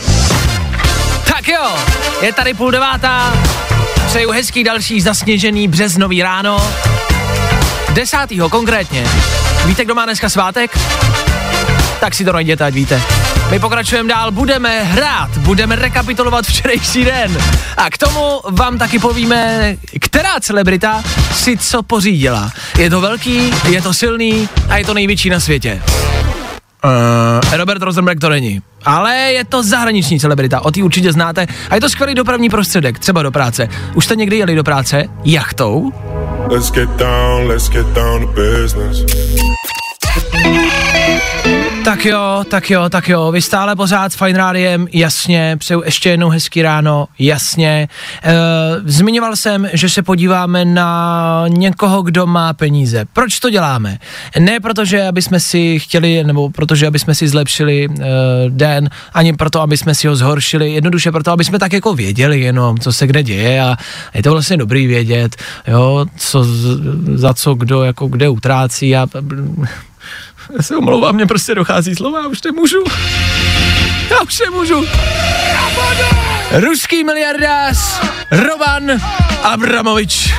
Tak jo, je tady půl devátá, přeju hezký další zasněžený březnový ráno, desátýho konkrétně. Víte, kdo má dneska svátek? Tak si to najděte, ať víte. My pokračujeme dál, budeme hrát, budeme rekapitulovat včerejší den. A k tomu vám taky povíme, která celebrita si co pořídila. Je to velký, je to silný a je to největší na světě. Uh, Robert Rosenberg to není. Ale je to zahraniční celebrita, o té určitě znáte. A je to skvělý dopravní prostředek, třeba do práce. Už jste někdy jeli do práce jachtou? Let's get down, let's get down to business. Tak jo, tak jo, tak jo, vy stále pořád s Fine Rádiem, jasně, přeju ještě jednou hezký ráno, jasně. E, zmiňoval jsem, že se podíváme na někoho, kdo má peníze. Proč to děláme? Ne protože, aby jsme si chtěli, nebo protože, aby jsme si zlepšili e, den, ani proto, aby jsme si ho zhoršili, jednoduše proto, aby jsme tak jako věděli jenom, co se kde děje a je to vlastně dobrý vědět, jo, co, za co kdo jako kde utrácí a já se omlouvám, mě prostě dochází slova, já už nemůžu. Já už nemůžu. Ruský miliardář Roman Abramovič.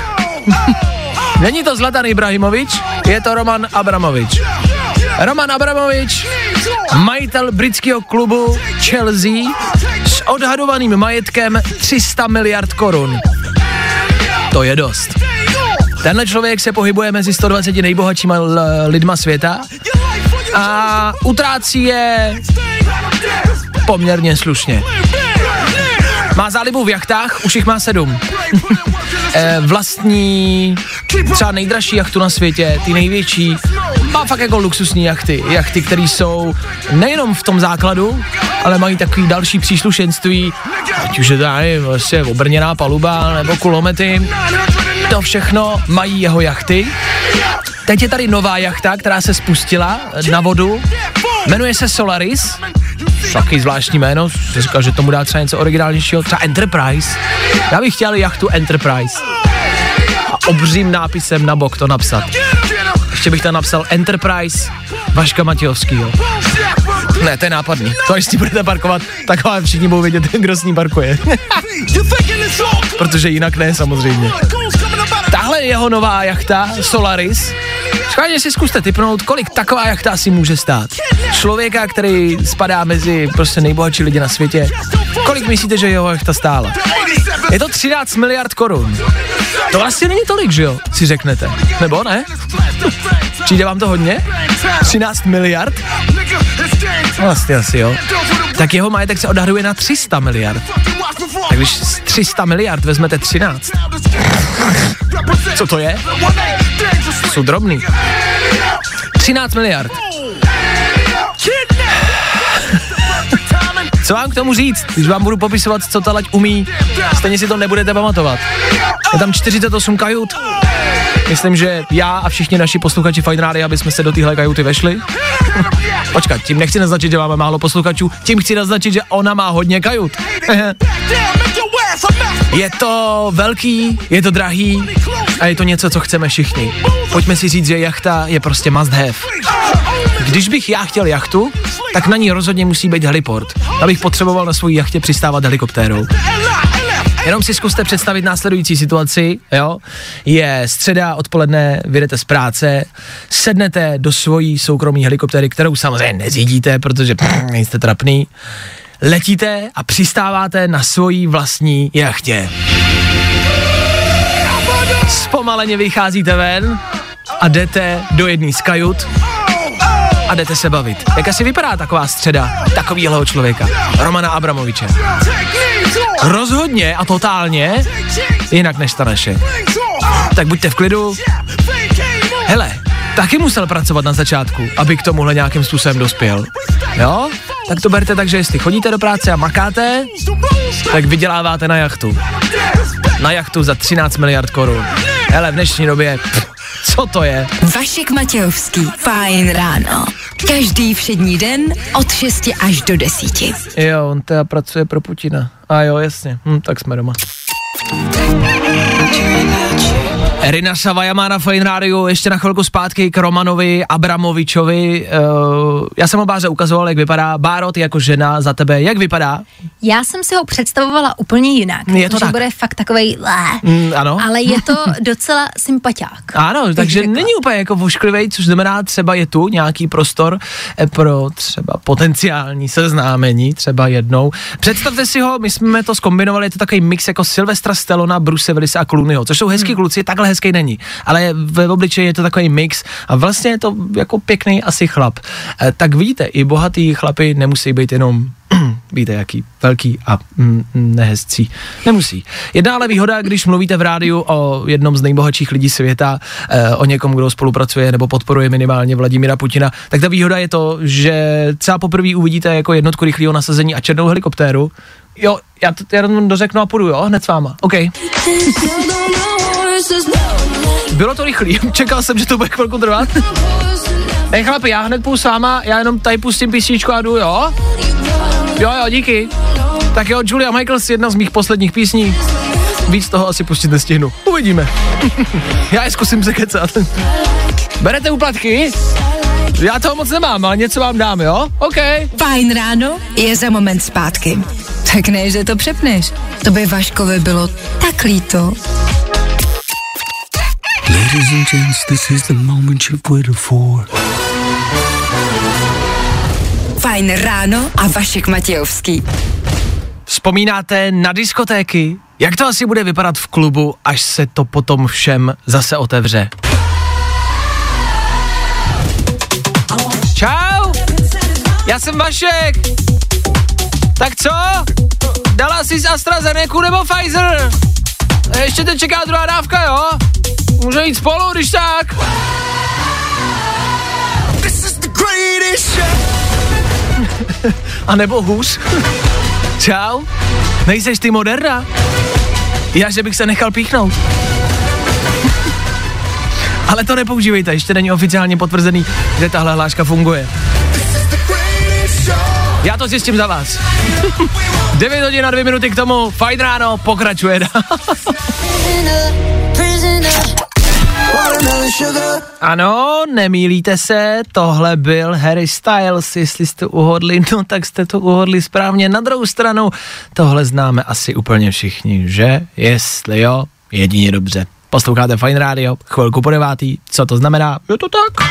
Není to Zlatan Ibrahimovič, je to Roman Abramovič. Roman Abramovič, majitel britského klubu Chelsea s odhadovaným majetkem 300 miliard korun. To je dost. Tenhle člověk se pohybuje mezi 120 nejbohatšíma l- lidma světa a utrácí je poměrně slušně. Má zálibu v jachtách, už jich má sedm. Eh, vlastní třeba nejdražší jachtu na světě, ty největší. Má fakt jako luxusní jachty. Jachty, které jsou nejenom v tom základu, ale mají takový další příslušenství, ať už je nevím, vlastně obrněná paluba nebo kulomety. To všechno mají jeho jachty. Teď je tady nová jachta, která se spustila na vodu. Jmenuje se Solaris. Taky zvláštní jméno, jsem říkal, že tomu dá třeba něco originálnějšího, třeba Enterprise. Já bych chtěl jachtu Enterprise. A obřím nápisem na bok to napsat. Ještě bych tam napsal Enterprise Vaška Matějovskýho. Ne, to je nápadný. To až s ní budete parkovat, tak ale všichni budou vědět, kdo s ní parkuje. Protože jinak ne, samozřejmě. Tahle je jeho nová jachta Solaris. Schválně si zkuste typnout, kolik taková jachta si může stát. Člověka, který spadá mezi prostě nejbohatší lidi na světě. Kolik myslíte, že jeho jachta stála? Je to 13 miliard korun. To vlastně není tolik, že jo? Si řeknete. Nebo ne? Přijde vám to hodně? 13 miliard? Vlastně asi jo. Tak jeho majetek se odhaduje na 300 miliard. Tak když z 300 miliard vezmete 13, co to je? Jsou drobný. 13 miliard. Co vám k tomu říct, když vám budu popisovat, co ta lať umí, stejně si to nebudete pamatovat. Je tam 48 kajut. Myslím, že já a všichni naši posluchači Fine Radio, aby jsme se do téhle kajuty vešli. Počkat, tím nechci naznačit, že máme málo posluchačů, tím chci naznačit, že ona má hodně kajut. je to velký, je to drahý a je to něco, co chceme všichni. Pojďme si říct, že jachta je prostě must have. Když bych já chtěl jachtu, tak na ní rozhodně musí být heliport. Abych potřeboval na svojí jachtě přistávat helikoptérou. Jenom si zkuste představit následující situaci, jo. Je středa, odpoledne, vyjdete z práce, sednete do svojí soukromé helikoptéry, kterou samozřejmě neřídíte, protože pff, nejste trapný. Letíte a přistáváte na svojí vlastní jachtě. Zpomaleně vycházíte ven a jdete do jedné z kajut a jdete se bavit. Jak asi vypadá taková středa takovýhleho člověka? Romana Abramoviče. Rozhodně a totálně jinak než ta naše. Tak buďte v klidu. Hele, taky musel pracovat na začátku, aby k tomuhle nějakým způsobem dospěl. Jo? Tak to berte tak, že jestli chodíte do práce a makáte, tak vyděláváte na jachtu. Na jachtu za 13 miliard korun. Hele, v dnešní době, pff, co to je? Vašek Matějovský, fajn ráno. Každý všední den od 6 až do 10. Jo, on teda pracuje pro Putina. A jo, jasně, hm, tak jsme doma. Rina Savaja má na Fine Radio ještě na chvilku zpátky k Romanovi Abramovičovi. Uh, já jsem ho Báře ukazoval, jak vypadá. Báro, ty jako žena za tebe, jak vypadá? Já jsem si ho představovala úplně jinak. Je to tak. bude fakt takovej, Mm, ano. ale je to docela sympatiák. Ano, takže řekla. není úplně jako vošklivej, což znamená třeba je tu nějaký prostor eh, pro třeba potenciální seznámení, třeba jednou. Představte si ho, my jsme to skombinovali, je to takový mix jako Silvestra Stallona, Bruce Willise a Clooneyho, což jsou hezký Hmm. kluci, takhle hezký není, ale v obličeji je to takový mix a vlastně je to jako pěkný asi chlap. Eh, tak vidíte, i bohatý chlapy nemusí být jenom víte jaký, velký a mm, nehezcí. Nemusí. Jedna ale výhoda, když mluvíte v rádiu o jednom z nejbohatších lidí světa, eh, o někom, kdo spolupracuje nebo podporuje minimálně Vladimíra Putina, tak ta výhoda je to, že třeba poprvé uvidíte jako jednotku rychlého nasazení a černou helikoptéru. Jo, já to já dořeknu a půjdu, jo, hned s váma. OK. Bylo to rychlý, čekal jsem, že to bude chvilku trvat. Hej chlapi, já hned půjdu váma, já jenom tady pustím písničku a jdu, jo? Jo, jo, díky. Tak jo, Julia Michaels, jedna z mých posledních písní. Víc toho asi pustit nestihnu. Uvidíme. já je zkusím sekecat. Berete úplatky? Já toho moc nemám, ale něco vám dám, jo? OK. Fajn ráno je za moment zpátky. Tak ne, že to přepneš. To by Vaškovi bylo tak líto. Ladies and gents, this is the moment you've waited for. Fajn ráno a Vašek Matějovský. Vzpomínáte na diskotéky? Jak to asi bude vypadat v klubu, až se to potom všem zase otevře? Čau! Já jsem Vašek! Tak co? Dala jsi z AstraZeneca nebo Pfizer? A Ještě te čeká druhá dávka, jo? Může jít spolu, když tak. A nebo hůř? Čau? Nejseš ty moderna? Já, že bych se nechal píchnout. Ale to nepoužívejte, ještě není oficiálně potvrzený, že tahle hláška funguje. Já to zjistím za vás. 9 hodin a 2 minuty k tomu, fajn ráno, pokračuje. Ano, nemýlíte se, tohle byl Harry Styles, jestli jste uhodli, no tak jste to uhodli správně. Na druhou stranu, tohle známe asi úplně všichni, že? Jestli jo, jedině dobře. Posloucháte Fine Radio, chvilku po devátý, co to znamená? Je to tak.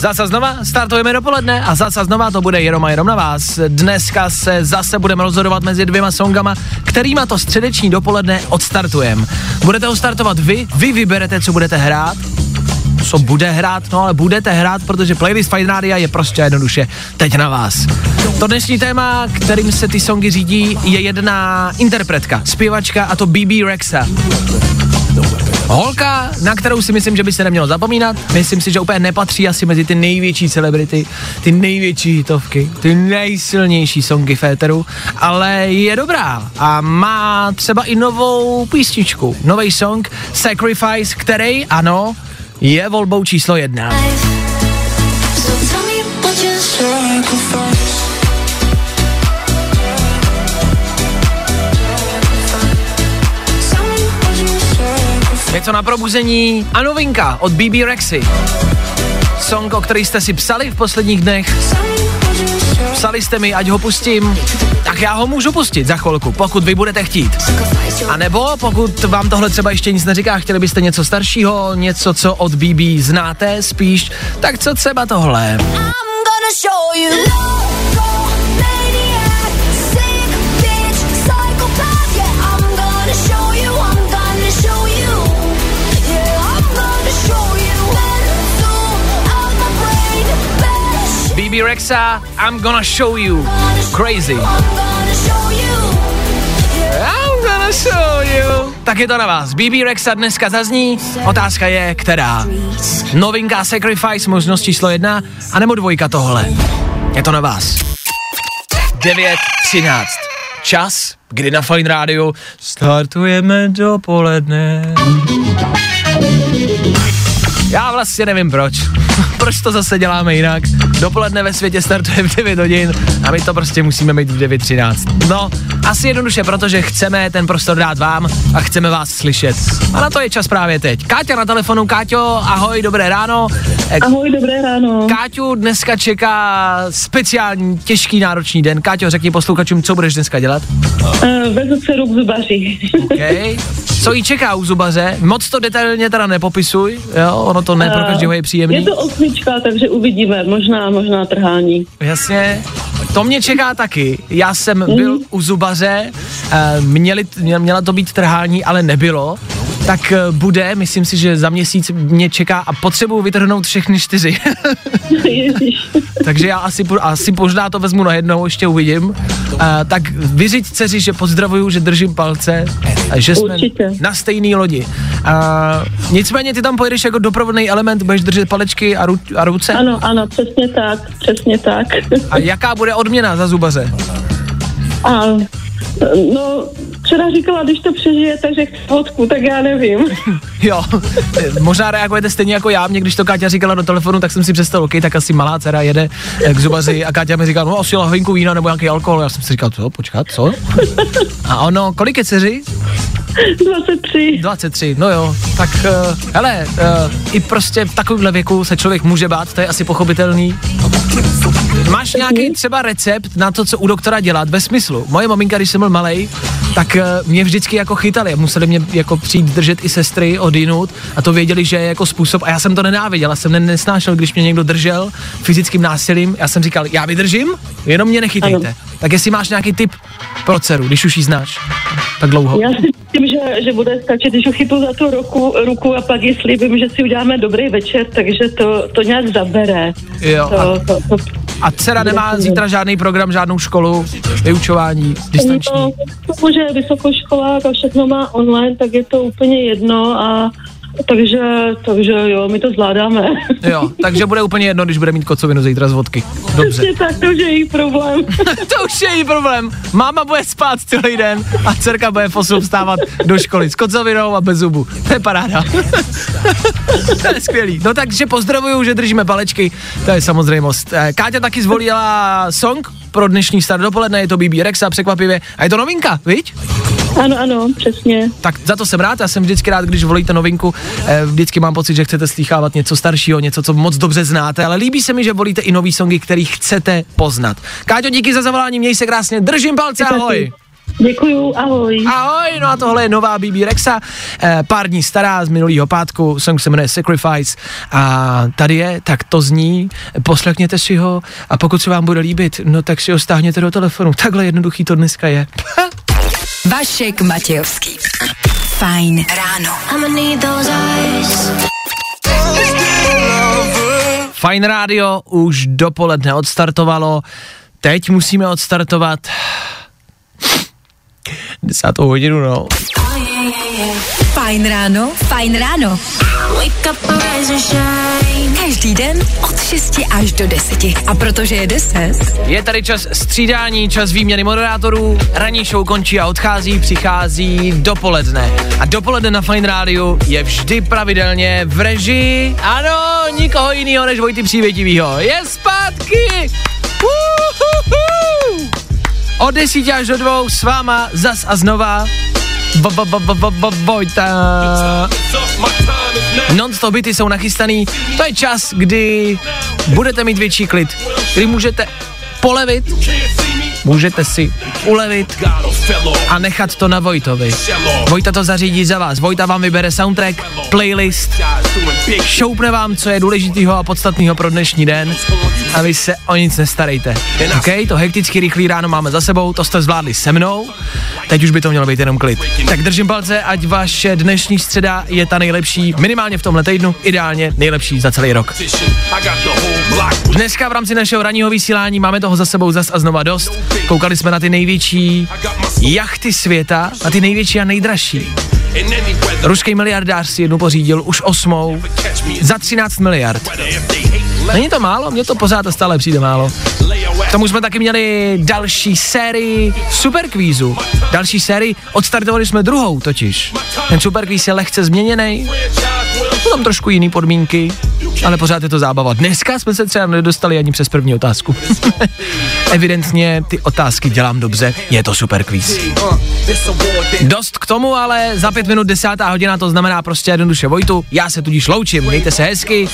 Zase znova startujeme dopoledne a zase znova to bude jenom a jenom na vás. Dneska se zase budeme rozhodovat mezi dvěma songama, kterýma to středeční dopoledne odstartujeme. Budete ho startovat vy, vy vyberete, co budete hrát, co bude hrát, no ale budete hrát, protože playlist Fine Radio je prostě jednoduše teď na vás. To dnešní téma, kterým se ty songy řídí, je jedna interpretka, zpěvačka a to BB Rexa. Holka, na kterou si myslím, že by se nemělo zapomínat. Myslím si, že úplně nepatří asi mezi ty největší celebrity, ty největší hitovky, ty nejsilnější songy féteru, ale je dobrá a má třeba i novou písničku, nový song Sacrifice, který, ano, je volbou číslo jedna. So Něco na probuzení a novinka od BB Rexy. Song, o který jste si psali v posledních dnech. Psali jste mi, ať ho pustím, tak já ho můžu pustit za chvilku, pokud vy budete chtít. A nebo pokud vám tohle třeba ještě nic neříká, chtěli byste něco staršího, něco, co od BB znáte spíš, tak co třeba tohle? I'm gonna show you. BB Rexa, I'm gonna show you. Crazy. I'm gonna show you. Tak je to na vás. BB Rexa dneska zazní. Otázka je, která? Novinka Sacrifice, možnost číslo jedna, anebo dvojka tohle. Je to na vás. 9.13. Čas, kdy na Fine Radio startujeme dopoledne. Já vlastně nevím proč. proč to zase děláme jinak? Dopoledne ve světě startuje v 9 hodin a my to prostě musíme mít v 9.13. No, asi jednoduše, protože chceme ten prostor dát vám a chceme vás slyšet. A na to je čas právě teď. Káťa na telefonu, Káťo, ahoj, dobré ráno. Ahoj, dobré ráno. Káťu dneska čeká speciální, těžký, náročný den. Káťo, řekni posluchačům, co budeš dneska dělat. Uh, vezu dceru k zubaři. Okay. Co jí čeká u zubaře? Moc to detailně teda nepopisuj, jo, ono to ne pro Eh, každého je příjemný. Je to osmička, takže uvidíme. Možná, možná trhání. Jasně, to mě čeká taky. Já jsem Mhm. byl u zubaře, eh, měli, mě- měla to být trhání, ale nebylo. Tak eh, bude, myslím si, že za měsíc mě čeká a potřebuju vytrhnout všechny čtyři. Takže já asi, asi možná to vezmu na jednou, ještě uvidím. Uh, tak vyřiď dceři, že pozdravuju, že držím palce, a že jsme Určitě. na stejné lodi. Uh, nicméně ty tam pojedeš jako doprovodný element, budeš držet palečky a, ru, a ruce. Ano, ano, přesně tak, přesně tak. A jaká bude odměna za zubaře? A, no, včera říkala, když to přežije, takže chci fotku, tak já nevím. Jo, možná reagujete stejně jako já, mě když to Káťa říkala do telefonu, tak jsem si představil, OK, tak asi malá dcera jede eh, k zubaři a Káťa mi říká, no asi lahvinku vína nebo nějaký alkohol. Já jsem si říkal, co, počkat, co? A ono, kolik je dceři? 23. 23, no jo, tak uh, hele, uh, i prostě v takovémhle věku se člověk může bát, to je asi pochopitelný. Máš nějaký třeba recept na to, co u doktora dělat ve smyslu? Moje maminka, když jsem byl malej, tak uh, mě vždycky jako chytali, museli mě jako přijít držet i sestry odinut a to věděli, že je jako způsob a já jsem to nenáviděl, já jsem ne- nesnášel, když mě někdo držel fyzickým násilím, já jsem říkal, já vydržím, jenom mě nechytejte. Ano. Tak jestli máš nějaký tip pro dceru, když už ji znáš, tak dlouho. Já si myslím, že, že bude stačit, když ho chytnu za tu ruku, ruku a pak ji slíbím, že si uděláme dobrý večer, takže to, to nějak zabere. Jo, a, To, to, to, a dcera nemá zítra žádný program, žádnou školu, vyučování, distanční. No, protože je vysokoškolák a všechno má online, tak je to úplně jedno a takže, takže jo, my to zvládáme. Jo, takže bude úplně jedno, když bude mít kocovinu zítra z vodky. Dobře. Přesně tak, to už je jejich problém. to už je její problém. Máma bude spát celý den a dcerka bude v 8 vstávat do školy s kocovinou a bez zubu. To je paráda. to je skvělý. No takže pozdravuju, že držíme palečky, to je samozřejmost. Eh, Káťa taky zvolila song pro dnešní start dopoledne, je to BB Rexa, překvapivě. A je to novinka, viď? Ano, ano, přesně. Tak za to jsem rád, já jsem vždycky rád, když volíte novinku, eh, vždycky mám pocit, že chcete slýchávat něco staršího, něco, co moc dobře znáte, ale líbí se mi, že volíte i nový songy, který chcete poznat. Káťo, díky za zavolání, měj se krásně, držím palce, ahoj. Děkuju, ahoj. Ahoj, no a tohle je nová BB Rexa, eh, pár dní stará z minulého pátku, song se jmenuje Sacrifice a tady je, tak to zní, poslechněte si ho a pokud se vám bude líbit, no tak si ho stáhněte do telefonu, takhle jednoduchý to dneska je. Vašek Matějovský. Fajn ráno. Fajn rádio už dopoledne odstartovalo, teď musíme odstartovat desátou hodinu, no. Fajn ráno, fajn ráno. Wake up, rise and shine. Každý den od 6 až do 10. A protože je 10, Je tady čas střídání, čas výměny moderátorů, ranní show končí a odchází, přichází dopoledne. A dopoledne na Fine Rádiu je vždy pravidelně v režii, ano, nikoho jiného než Vojty Přívětivýho. Je zpátky! Uhuhu. Od 10 až do 2 s váma zas a znova Vojta. Non-stop byty jsou nachystaný. To je čas, kdy budete mít větší klid, kdy můžete polevit, můžete si ulevit a nechat to na Vojtovi. Vojta to zařídí za vás. Vojta vám vybere soundtrack, playlist, šoupne vám, co je důležitýho a podstatného pro dnešní den a vy se o nic nestarejte. OK, to hektický rychlý ráno máme za sebou, to jste zvládli se mnou, teď už by to mělo být jenom klid. Tak držím palce, ať vaše dnešní středa je ta nejlepší, minimálně v tomhle týdnu, ideálně nejlepší za celý rok. Dneska v rámci našeho ranního vysílání máme toho za sebou zas a znova dost. Koukali jsme na ty největší jachty světa, na ty největší a nejdražší. Ruský miliardář si jednu pořídil, už osmou, za 13 miliard. Není to málo? Mně to pořád a stále přijde málo. K tomu jsme taky měli další sérii superkvízu. Další sérii, odstartovali jsme druhou totiž. Ten superkvíz je lehce změněný, jsou tam trošku jiný podmínky, ale pořád je to zábava. Dneska jsme se třeba nedostali ani přes první otázku. Evidentně ty otázky dělám dobře, je to super quiz. Dost k tomu, ale za pět minut desátá hodina, to znamená prostě jednoduše Vojtu. Já se tudíž loučím, mějte se hezky.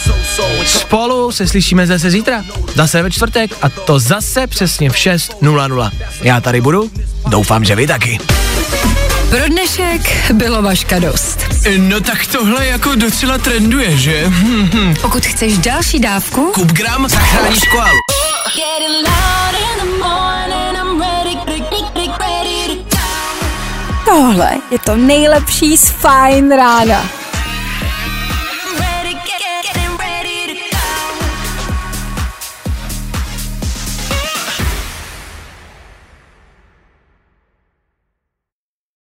Spolu se slyšíme zase zítra, zase ve čtvrtek a to zase přesně v 6.00. Já tady budu, doufám, že vy taky. Pro dnešek bylo Vaška dost. No tak tohle jako docela trenduje, že? Pokud chceš další dávku, Kup gram, zachráníš koalu. Tohle je to nejlepší z Fajn rána.